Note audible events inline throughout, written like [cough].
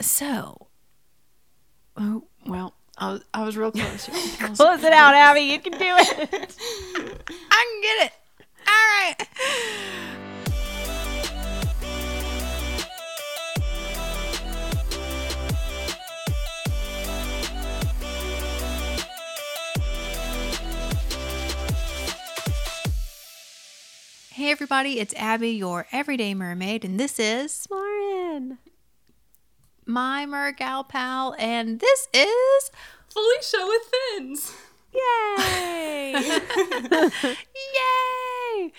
So, oh well, I was I was real close. [laughs] was- Close it out, Abby. You can do it. [laughs] I can get it. All right. Hey everybody, it's Abby, your everyday mermaid, and this is Lauren. My mergal pal, and this is Felicia with fins. Yay. [laughs] Yay!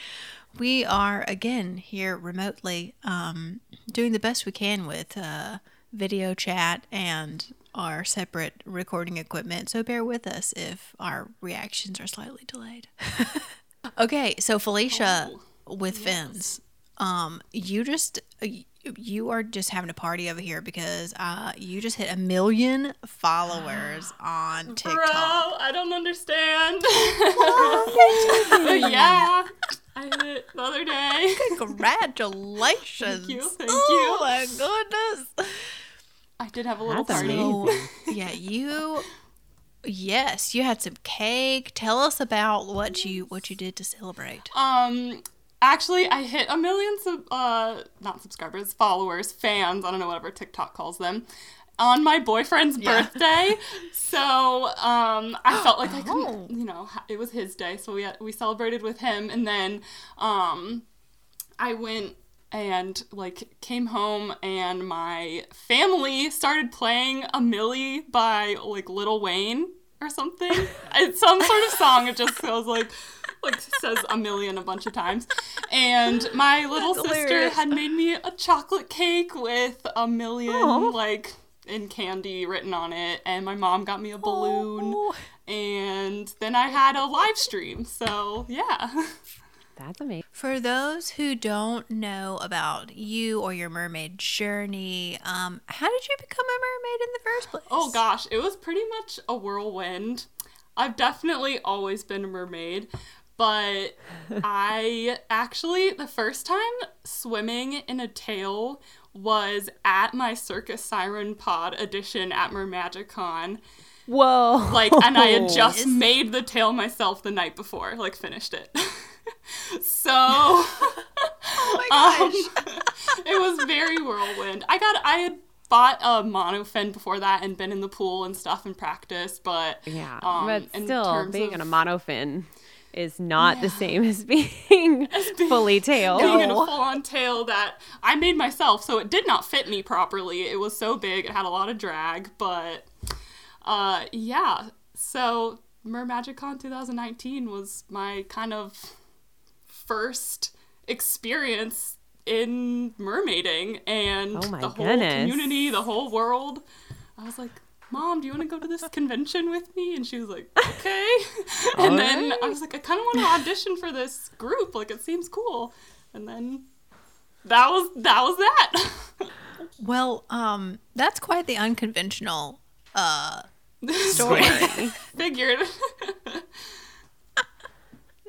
We are again here remotely, um, doing the best we can with uh, video chat and our separate recording equipment. So bear with us if our reactions are slightly delayed. [laughs] okay, so Felicia with fins, um, you just you are just having a party over here because uh, you just hit a million followers [gasps] on TikTok. Bro, I don't understand. [laughs] [laughs] yeah. I hit it the other day. [laughs] Congratulations. Thank you, thank oh you. my goodness. I did have a little That's party. So, yeah, you yes, you had some cake. Tell us about what you what you did to celebrate. Um, actually, I hit a million sub, uh, not subscribers, followers, fans. I don't know whatever TikTok calls them. On my boyfriend's Yeah. birthday, [laughs] so um, I felt like I couldn't, Oh. you know, it was his day, so we had, we celebrated with him, and then um, I went and like came home, and my family started playing a Milli by like Lil Wayne or something. [laughs] it's some sort of song. It just goes like like says a million a bunch of times. And my little That's sister hilarious. had made me a chocolate cake with a million Aw. like in candy written on it and my mom got me a balloon Oh. and then I had a live stream. So, yeah. That's amazing. For those who don't know about you or your mermaid journey, um, how did you become a mermaid in the first place? Oh gosh, it was pretty much a whirlwind. I've definitely always been a mermaid, but I actually, the first time swimming in a tail was at my Circus Siren Pod edition at Mermagicon. Whoa. Like, and I had [laughs] just made the tail myself the night before, like, finished it. [laughs] so. Oh my gosh. Um, [laughs] it was very whirlwind. I got I had bought a monofin before that and been in the pool and stuff and practice, but Yeah, um, but in still, being of in a monofin is not the same [laughs] as being fully [laughs] tailed. being in a No. full on tail that I made myself, so it did not fit me properly. It was so big, it had a lot of drag, but uh, yeah. So Mermagicon 2019 was my kind of first experience in mermaiding and Oh my the whole goodness. community, the whole world. I was like, Mom, do you want to go to this convention with me? And she was like, [laughs] Okay. [laughs] and then I was like, I kind of want to audition for this group. Like, it seems cool. And then that was that was that. [laughs] Well, um, that's quite the unconventional uh Story story. figured.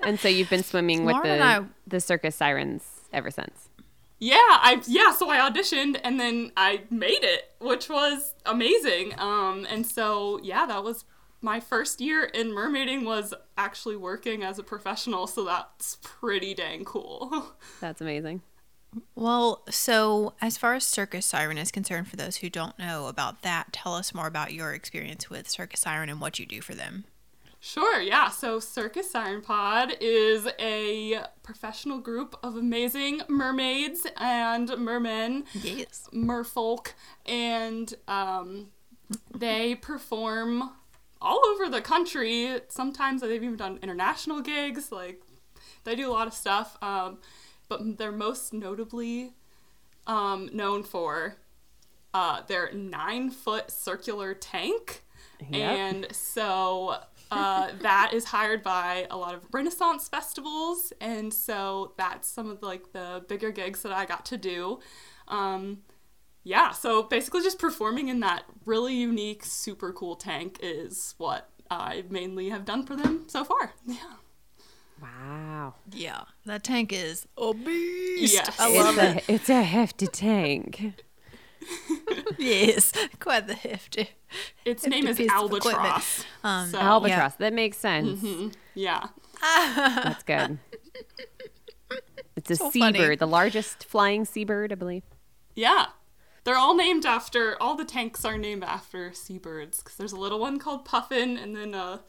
And so you've been swimming with Lauren the I- the circus sirens ever since. Yeah, I yeah, so I auditioned and then I made it, which was amazing. Um and so yeah, that was my first year in mermaiding was actually working as a professional, so that's pretty dang cool. [laughs] That's amazing. Well, so as far as Circus Siren is concerned, for those who don't know about that, tell us more about your experience with Circus Siren and what you do for them. Sure, yeah. So Circus Siren Pod is a professional group of amazing mermaids and mermen. Yes. merfolk and um, they perform all over the country sometimes they've even done international gigs like they do a lot of stuff um, but they're most notably um, known for uh, their nine foot circular tank Yep. and so uh, that is hired by a lot of Renaissance festivals, and so that's some of like the bigger gigs that I got to do. Um, yeah, so basically just performing in that really unique, super cool tank is what I mainly have done for them so far. [laughs] Yeah. Wow. Yeah, that tank is a beast. Yes. I It's love it. a, it's a hefty tank. [laughs] [laughs] yes, quite the hefty. Its name is piece of equipment. Albatross. Um, So- Albatross. That makes sense. Yeah. [laughs] That's good. It's a So seabird, funny. the largest flying seabird, I believe. Yeah. They're all named after, all the tanks are named after seabirds. Because there's a little one called Puffin and then a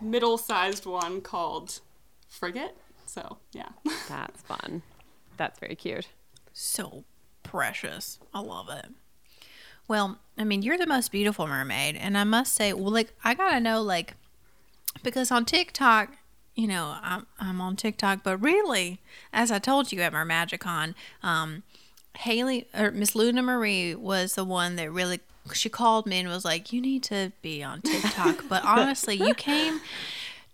middle sized one called Frigate. So, yeah. That's fun. That's very cute. So precious. I love it. Well, I mean, you're the most beautiful mermaid, and I must say, well, like I gotta know, like, because on TikTok, you know, I'm I'm on TikTok, but really, as I told you at Mermagicon, um, Haley or Miss Luna Marie was the one that really she called me and was like, "You need to be on TikTok." but [laughs] honestly, you came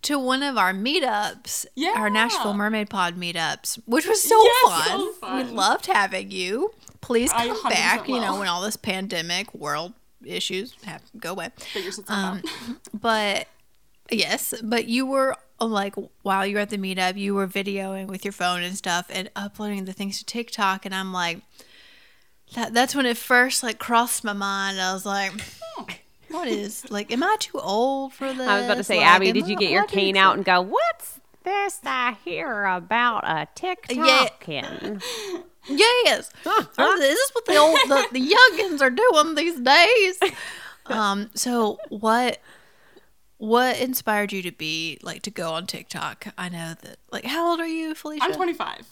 to one of our meetups, our Nashville Mermaid Pod meetups, which was so, Yes, fun. so fun. We loved having you. Please come 100% back. You know, when all this pandemic world issues have go away. Um. But yes, but you were like while you were at the meetup, you were videoing with your phone and stuff and uploading the things to TikTok, and I'm like, that, that's when it first like crossed my mind. I was like. What is like? Am I too old for this? I was about to say, Like, Abby, am did you get your what do you cane out and go, what's this I hear about a TikToking? Yes. [laughs] Or this is what the old the, the youngins are doing these days. Um, so what what inspired you to be like to go on TikTok? I know that like how old are you, Felicia? I'm 25.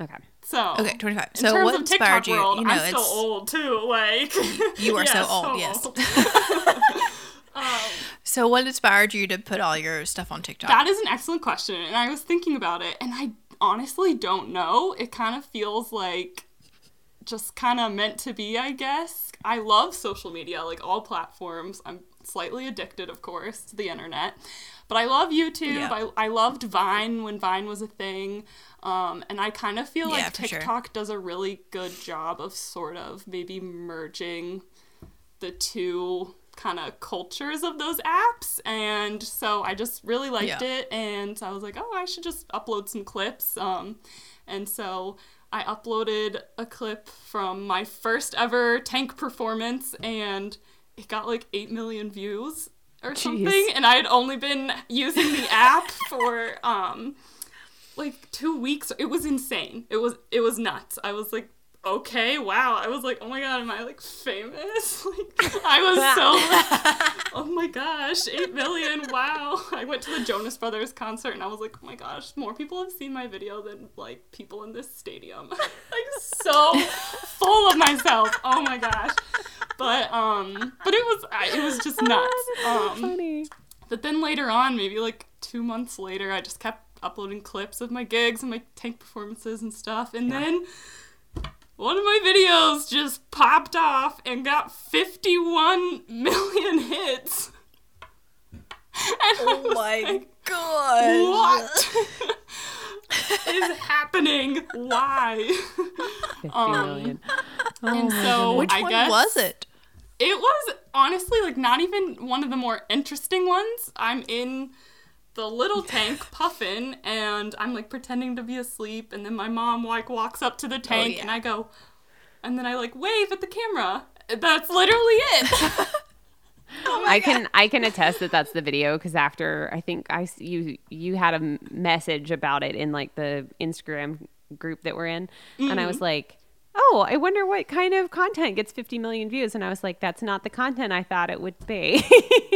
Okay. So Okay, 25. So what inspired you? World, You know, I'm still old too. Like [laughs] You are so Yeah, old, yes. old. [laughs] [laughs] um, So what inspired you to put all your stuff on TikTok? that is an excellent question, and I was thinking about it, and I honestly don't know. It kind of feels like just kind of meant to be, I guess. I love social media, like all platforms. I'm slightly addicted, of course, to the internet. But I love YouTube. Yeah. I, I loved Vine when Vine was a thing. Um, and I kind of feel Yeah, like for sure. TikTok does a really good job of sort of maybe merging the two kind of cultures of those apps. And so I just really liked Yeah. it. And so I was like, oh, I should just upload some clips. Um, and so I uploaded a clip from my first ever tank performance, and it got like 8 million views or something. And I had only been using the app for [laughs] um, like two weeks. It was insane. It was it was nuts. I was like, okay, wow. I was like, oh my god, am I like famous? [laughs] Like I was so [laughs] gosh, eight million, wow. I went to the Jonas Brothers concert and I was like, oh my gosh, more people have seen my video than like people in this stadium. [laughs] like so full of myself. Oh my gosh. But um but it was it was just nuts. [laughs] Um Funny. but then later on, maybe like two months later, I just kept uploading clips of my gigs and my tank performances and stuff. And then one of my videos just popped off and got 51 million hits. And I oh was my like, god. what [laughs] is happening? Why? 50 Um, million. Oh and so Which I one guess was it? It was honestly like not even one of the more interesting ones. I'm in the little tank [laughs] puffin and I'm like pretending to be asleep and then my mom like walks up to the tank yeah. and I go and then I like wave at the camera. That's literally it. [laughs] [laughs] Oh I can I can attest that that's the video because after I think I you you had a message about it in like the Instagram group that we're in, and I was mm-hmm. like, oh, I wonder what kind of content gets 50 million views, and I was like, that's not the content I thought it would be.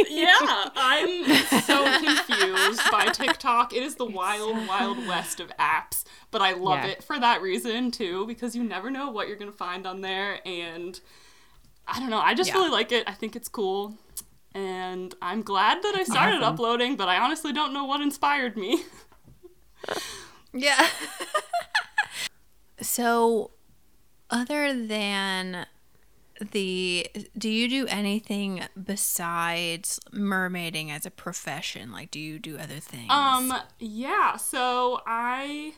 yeah, I'm [laughs] so confused by TikTok. It is the wild, wild west of apps, but I love Yeah. it for that reason too, because you never know what you're gonna find on there, and I don't know. I just Yeah. really like it. I think it's cool, and I'm glad that I started awesome. uploading, but I honestly don't know what inspired me. Yeah. [laughs] so, other than the, do you do anything besides mermaiding as a profession? Like, do you do other things? Um, yeah, so I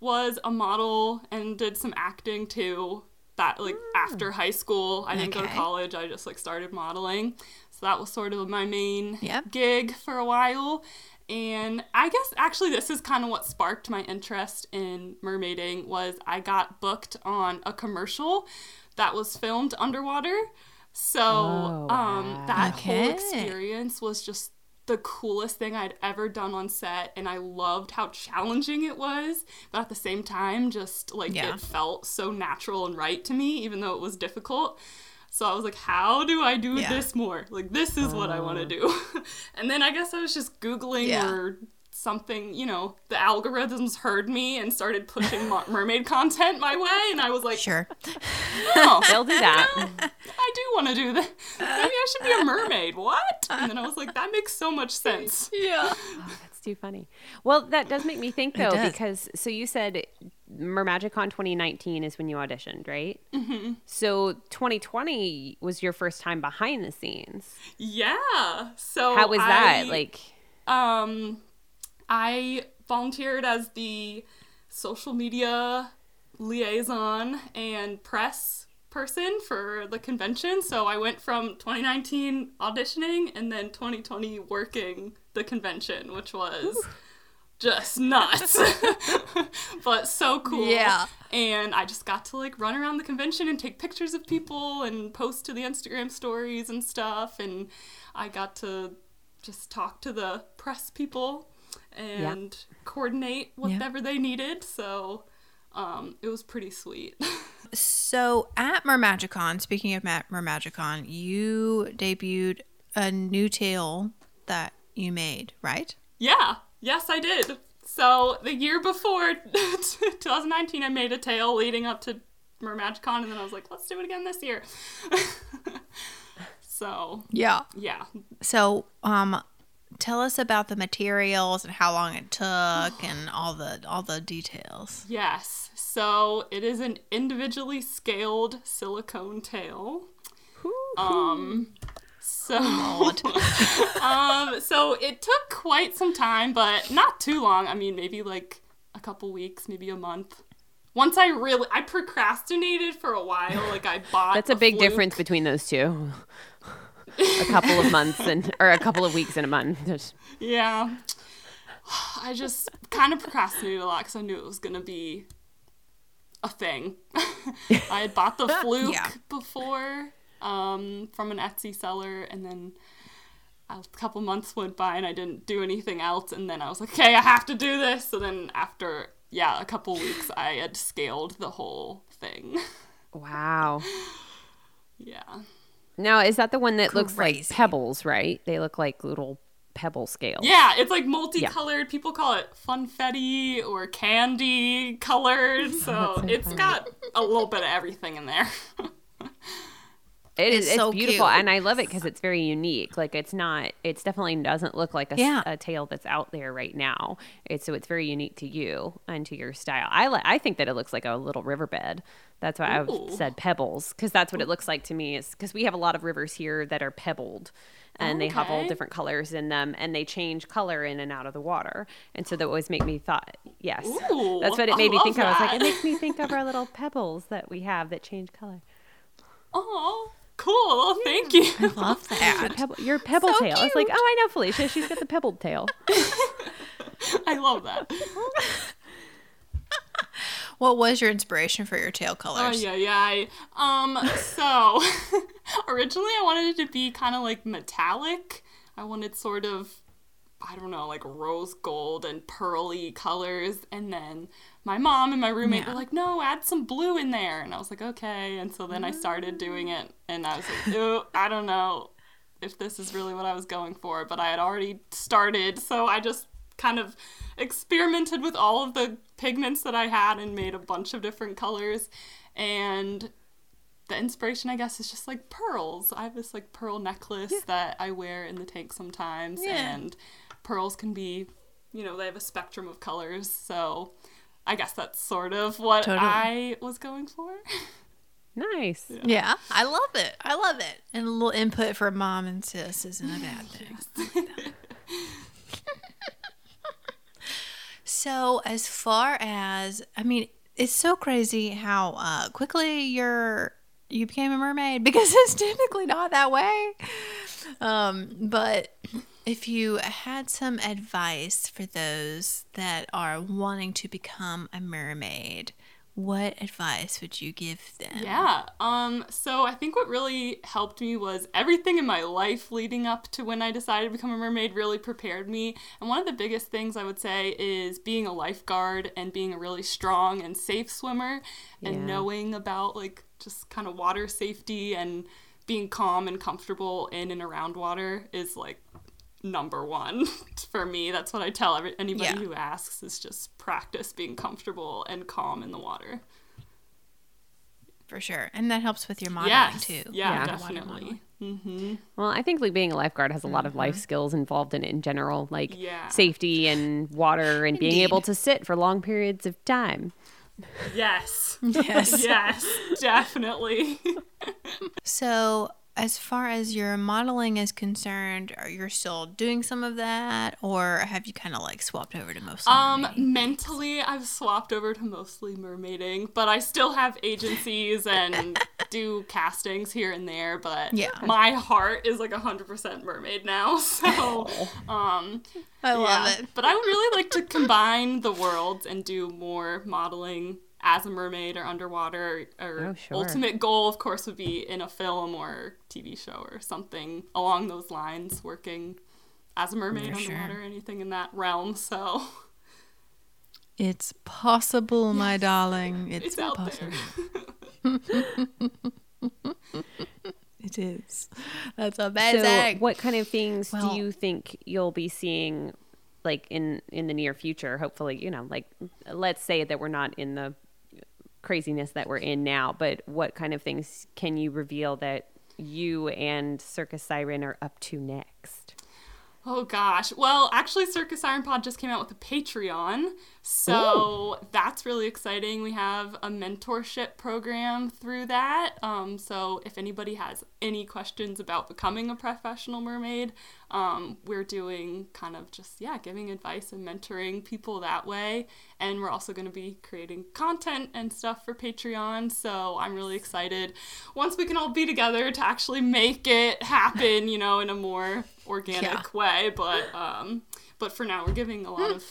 was a model and did some acting too. That like after high school, I didn't go to college. I just like started modeling. So that was sort of my main Yep. gig for a while. And I guess actually this is kind of what sparked my interest in mermaiding was I got booked on a commercial that was filmed underwater. So Oh, um, wow. that whole experience was just the coolest thing I'd ever done on set, and I loved how challenging it was. But at the same time, just like Yeah. it felt so natural and right to me, even though it was difficult. So I was like, how do I do Yeah. this more? Like, this is what I want to oh. do. [laughs] and then I guess I was just Googling Yeah. or something, you know, the algorithms heard me and started pushing [laughs] mermaid content my way. And I was like, Sure. oh, [laughs] They'll do that. I do want to do that. Maybe I should be a mermaid. What? And then I was like, that makes so much sense. Yeah. That's too funny. Well, that does make me think though, because so you said Mermagicon 2019 is when you auditioned, right? Mm-hmm. So 2020 was your first time behind the scenes. Yeah. So How was that? Like, Um, I volunteered as the social media liaison and press person for the convention. So I went from 2019 auditioning and then 2020 working the convention, which was just nuts. [laughs] but so cool. Yeah. And I just got to like run around the convention and take pictures of people and post to the Instagram stories and stuff. And I got to just talk to the press people and coordinate whatever they needed. So um, it was pretty sweet. [laughs] So at Mermagicon, speaking of Mer- Mermagicon, you debuted a new tail that you made, right? yeah, yes, I did. So the year before [laughs] 2019, I made a tail leading up to Mermagicon, and then I was like, let's do it again this year. [laughs] so Yeah. yeah, So, um, tell us about the materials and how long it took and all the all the details. Yes. So it is an individually scaled silicone tail. Um so [laughs] um so it took quite some time, but not too long. I mean, maybe like a couple weeks, maybe a month. Once I really I procrastinated for a while, like I bought that's a big Fluke. difference between those two. a couple of months and or a couple of weeks and a month. There's- Yeah. I just kind of procrastinated a lot because I knew it was going to be a thing. [laughs] I had bought the [laughs] fluke Yeah. before um, from an Etsy seller, and then a couple months went by and I didn't do anything else. And then I was like, okay, I have to do this. So then after, yeah, a couple weeks, I had scaled the whole thing. Wow. [laughs] yeah. Now, is that the one that looks like pebbles, right? They look like little pebble scales. Yeah, it's like multicolored. People call it funfetti or candy colored. [laughs] So it's got a little bit of everything in there. [laughs] It is. It's so beautiful, cute. and I love it because it's very unique. Like it's not. It's definitely doesn't look like a, Yeah. a tail that's out there right now. It's so it's very unique to you and to your style. I like. I think that it looks like a little riverbed. That's why Ooh. I've said pebbles because that's what it looks like to me. Is because we have a lot of rivers here that are pebbled. And they have all different colors in them, and they change color in and out of the water. And so that always make me thought, yes, Ooh, that's what it I made me think. of. I was like, it makes me think of our [laughs] little pebbles that we have that change color. Oh, cool. Thank you. I love [laughs] that. Pebble, your pebble So tail. I was like, oh, I know Felicia. She's got the pebbled tail. [laughs] [laughs] I love that. What was your inspiration for your tail colors? Oh yeah, yeah. I, um, so originally I wanted it to be kind of like metallic. I wanted sort of, I don't know, like rose gold and pearly colors. And then my mom and my roommate Yeah. were like, "No, add some blue in there." And I was like, "Okay." And so then I started doing it, and I was like, mm. "Ew, I don't know if this is really what I was going for," but I had already started, so I just kind of experimented with all of the pigments that I had and made a bunch of different colors. And the inspiration, I guess, is just like pearls. I have this like pearl necklace that I wear in the tank sometimes, Yeah. and pearls can be, you know, they have a spectrum of colors. So I guess that's sort of what Totally. I was going for. Nice. Yeah, I love it. I love it. And a little input from mom and sis isn't a bad thing. [laughs] so, as far as I mean, it's so crazy how uh, quickly you're you became a mermaid [laughs] because it's typically not that way. Um, but if you had some advice for those that are wanting to become a mermaid, what advice would you give them? Yeah. Um, so I think what really helped me was everything in my life leading up to when I decided to become a mermaid really prepared me. And one of the biggest things I would say is being a lifeguard and being a really strong and safe swimmer and Yeah. knowing about like just kind of water safety and being calm and comfortable in and around water is like number one [laughs] for me. That's what I tell every, anybody Yeah. who asks is just practice being comfortable and calm in the water. For sure. And that helps with your modeling Yes. too. Yeah, Yeah. Definitely. Mm-hmm. Well, I think like being a lifeguard has a lot of life skills involved in it in general, like Yeah. safety and water and being able to sit for long periods of time. Yes. [laughs] Yes. yes, definitely. [laughs] So, as far as your modeling is concerned, are you still doing some of that, or have you kind of like swapped over to mostly? Um, mentally, I've swapped over to mostly mermaiding, but I still have agencies and [laughs] do castings here and there. But Yeah. my heart is like 100% mermaid now. [laughs] So, um, I love yeah. it. But I would really like to combine the worlds and do more modeling as a mermaid or underwater. Or Oh, sure. ultimate goal, of course, would be in a film or TV show or something along those lines, working as a mermaid For sure. underwater, anything in that realm. So It's possible, my darling. [laughs] It's, it's, out possible. there. [laughs] It is. That's So, what kind of things Well- do you think you'll be seeing, like in in the near future? Hopefully, you know, like let's say that we're not in the craziness that we're in now, but what kind of things can you reveal that you and Circus Siren are up to next? Oh gosh. Well, actually, Circus Siren Pod just came out with a Patreon. So that's really exciting. We have a mentorship program through that. Um, so if anybody has any questions about becoming a professional mermaid, um, we're doing kind of just, yeah, giving advice and mentoring people that way. And we're also going to be creating content and stuff for Patreon. So I'm really excited once we can all be together to actually make it happen, you know, in a more [laughs] organic Yeah. way. But um, but for now, we're giving a lot of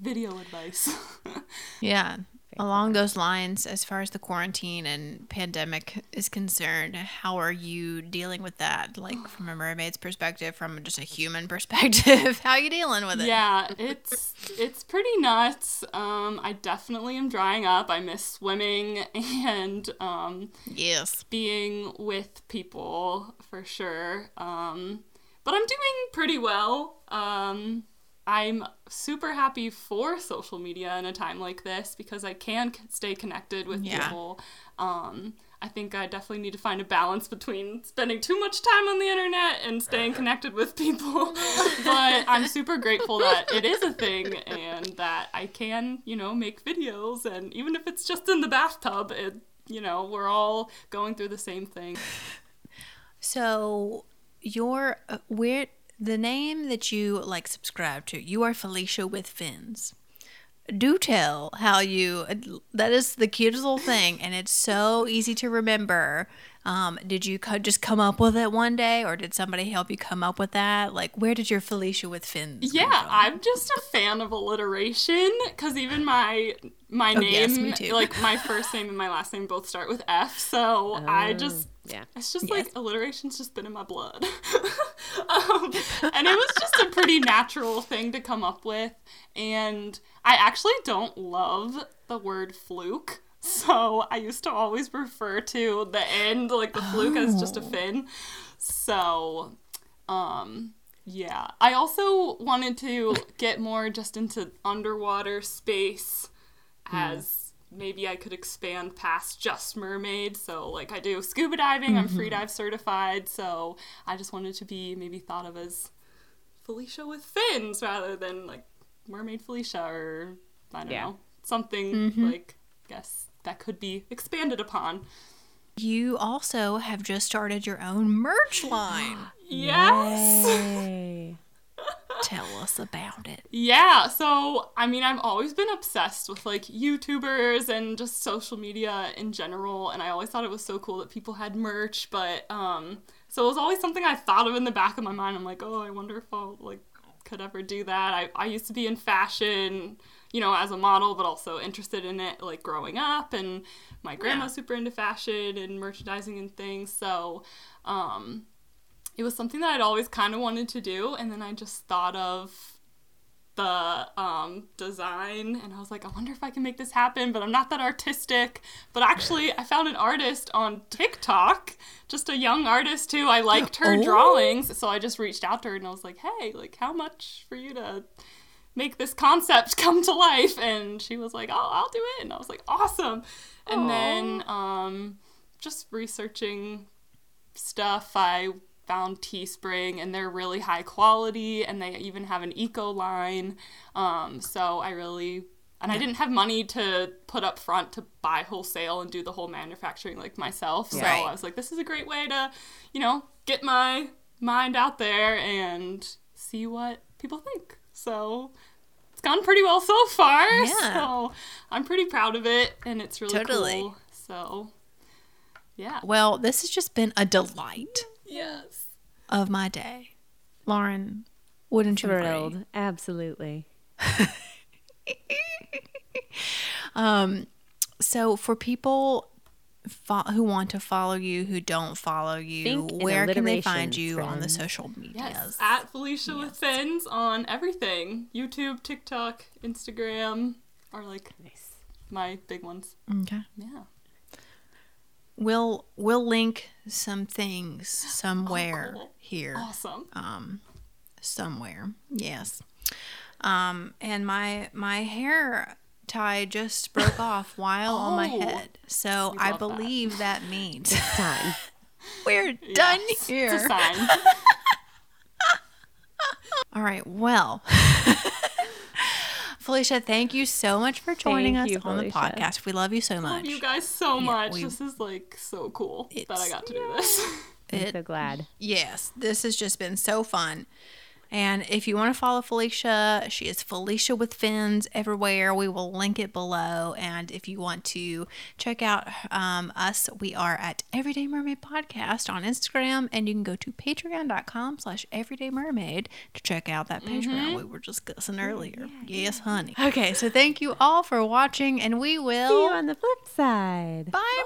video advice. [laughs] Yeah. Along those lines, as far as the quarantine and pandemic is concerned, how are you dealing with that? Like from a mermaid's perspective, from just a human [laughs] perspective, how are you dealing with it? yeah, it's it's pretty nuts. Um, I definitely am drying up. I miss swimming [laughs] and um, Yes. being with people for sure. Um, but I'm doing pretty well. Um, I'm super happy for social media in a time like this because I can stay connected with Yeah. people. Um, I think I definitely need to find a balance between spending too much time on the internet and staying connected with people. [laughs] but I'm super grateful that it is a thing and that I can, you know, make videos. And even if it's just in the bathtub, it, you know, we're all going through the same thing. So your uh, where the name that you like subscribe to, you are Felicia with fins. Do tell how you. That is the cutest little thing, and it's so easy to remember. Um, did you co- just come up with it one day, or did somebody help you come up with that? Like, where did your Felicia with fins? Yeah? I'm just a fan of alliteration because even my my Oh, name, yes, like my [laughs] first name and my last name both start with F. So I just yeah. It's just Yes. like alliteration's just been in my blood. [laughs] um, and it was just a pretty natural thing to come up with. And I actually don't love the word fluke. So I used to always refer to the end, like the fluke, as just a Oh. fin. So, um, yeah. I also wanted to get more just into underwater space hmm. as maybe I could expand past just mermaid. So like I do scuba diving, I'm mm-hmm. free dive certified, so I just wanted to be maybe thought of as Felicia with fins rather than like mermaid Felicia or I don't Yeah. know. Something mm-hmm. like I guess that could be expanded upon. You also have just started your own merch [gasps] line. Yes. [laughs] Tell us about it. Yeah, so I mean, I've always been obsessed with like YouTubers and just social media in general, and I always thought it was so cool that people had merch. But um, so it was always something I thought of in the back of my mind. I'm like, oh, I wonder if I'll like could ever do that. I I used to be in fashion, you know, as a model, but also interested in it like growing up. And my grandma's super into fashion and merchandising and things. So, um, it was something that I'd always kind of wanted to do. And then I just thought of the um, design and I was like, I wonder if I can make this happen, but I'm not that artistic. But actually, I found an artist on TikTok, just a young artist who I liked her Oh. drawings. So I just reached out to her and I was like, hey, like, how much for you to make this concept [laughs] come to life? And she was like, oh, I'll do it. And I was like, awesome. And then um, just researching stuff, I found Teespring and they're really high quality and they even have an eco line. Um, so I really and I didn't have money to put up front to buy wholesale and do the whole manufacturing like myself. So Right. I was like, this is a great way to, you know, get my mind out there and see what people think. So it's gone pretty well so far. [laughs] Yeah. So I'm pretty proud of it and it's really Totally. cool. So yeah. Well, this has just been a delight Yes. of my day. Lauren, wouldn't you agree? Thrilled. Absolutely. [laughs] Um, so for people fo- who want to follow you, who don't follow you, Think where can they find alliterations, you on the social medias? Yes, at Felicia with Fins on everything YouTube, TikTok, Instagram are like Nice. my big ones. Okay. Yeah. We'll we'll link some things [gasps] somewhere Oh, cool. here. Awesome. somewhere. Yes. Um, and my my hair tie just broke [laughs] off while on my Oh. head. So I love that. believe that means we're done here. It's a sign. [laughs] [laughs] All right. Well, Felicia, thank you so much for joining Thank us you, on the podcast. We love you so much. Love you guys so much. we- this is like so cool that I got to do this. I'm It- so glad. Yes, this has just been so fun. And if you want to follow Felicia, she is Felicia with Fins everywhere. We will link it below. And if you want to check out um, us, we are at Everyday Mermaid Podcast on Instagram. And you can go to patreon.com slash everyday mermaid to check out that Patreon we were discussing earlier. Yes, honey. Okay, so thank you all for watching, and we will. See you on the flip side. Bye,